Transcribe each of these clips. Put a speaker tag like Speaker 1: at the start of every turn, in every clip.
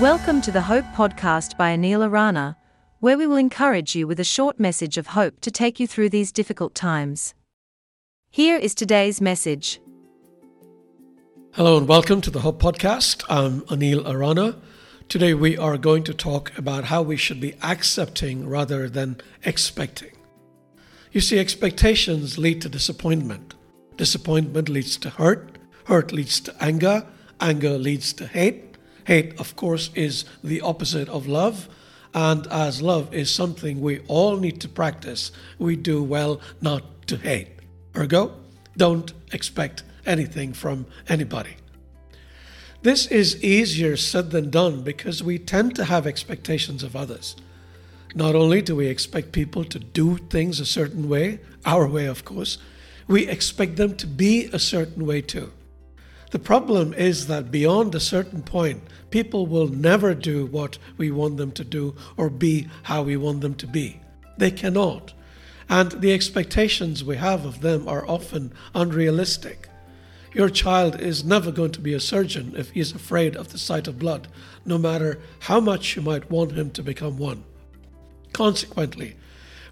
Speaker 1: Welcome to the Hope Podcast by Anil Arana, where we will encourage you with a short message of hope to take you through these difficult times. Here is today's message.
Speaker 2: Hello and welcome to the Hope Podcast. I'm Anil Arana. Today we are going to talk about how we should be accepting rather than expecting. You see, expectations lead to disappointment. Disappointment leads to hurt. Hurt leads to anger. Anger leads to hate. Hate, of course, is the opposite of love. And as love is something we all need to practice, we do well not to hate. Ergo, don't expect anything from anybody. This is easier said than done because we tend to have expectations of others. Not only do we expect people to do things a certain way, our way, of course, we expect them to be a certain way too. The problem is that beyond a certain point, people will never do what we want them to do or be how we want them to be. They cannot. And the expectations we have of them are often unrealistic. Your child is never going to be a surgeon if he is afraid of the sight of blood, no matter how much you might want him to become one. Consequently,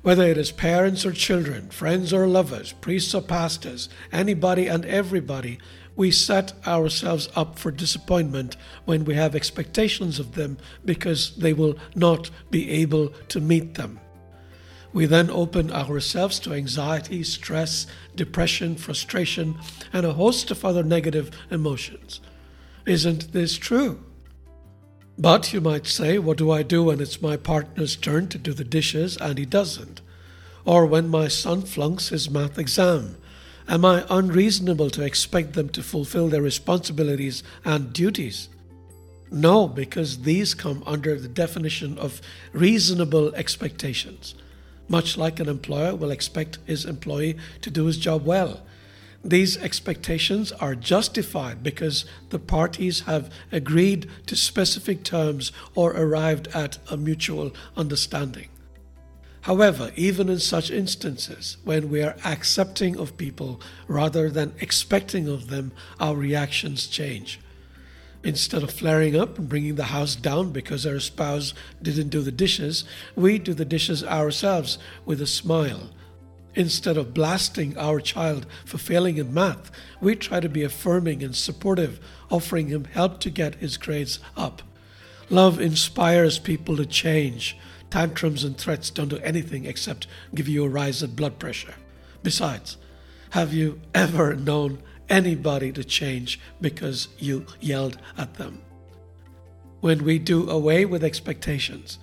Speaker 2: whether it is parents or children, friends or lovers, priests or pastors, anybody and everybody, we set ourselves up for disappointment when we have expectations of them because they will not be able to meet them. We then open ourselves to anxiety, stress, depression, frustration, and a host of other negative emotions. Isn't this true? But you might say, what do I do when it's my partner's turn to do the dishes and he doesn't? Or when my son flunks his math exam? Am I unreasonable to expect them to fulfill their responsibilities and duties? No, because these come under the definition of reasonable expectations. Much like an employer will expect his employee to do his job well. These expectations are justified because the parties have agreed to specific terms or arrived at a mutual understanding. However, even in such instances, when we are accepting of people rather than expecting of them, our reactions change. Instead of flaring up and bringing the house down because our spouse didn't do the dishes, we do the dishes ourselves with a smile. Instead of blasting our child for failing in math, we try to be affirming and supportive, offering him help to get his grades up. Love inspires people to change. Tantrums and threats don't do anything except give you a rise in blood pressure. Besides, have you ever known anybody to change because you yelled at them? When we do away with expectations,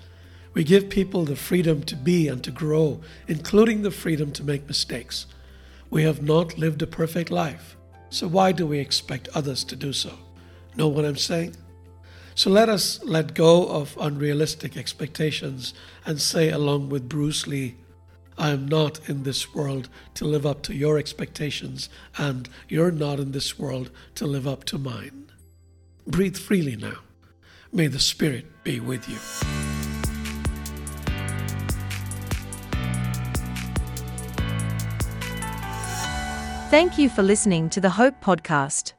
Speaker 2: we give people the freedom to be and to grow, including the freedom to make mistakes. We have not lived a perfect life, so why do we expect others to do so? Know what I'm saying? So let us let go of unrealistic expectations and say, along with Bruce Lee, I am not in this world to live up to your expectations, and you're not in this world to live up to mine. Breathe freely now. May the Spirit be with you.
Speaker 1: Thank you for listening to the Hope Podcast.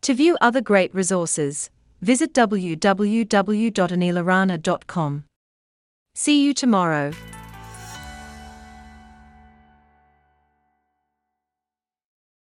Speaker 1: To view other great resources, visit www.anilarana.com. See you tomorrow.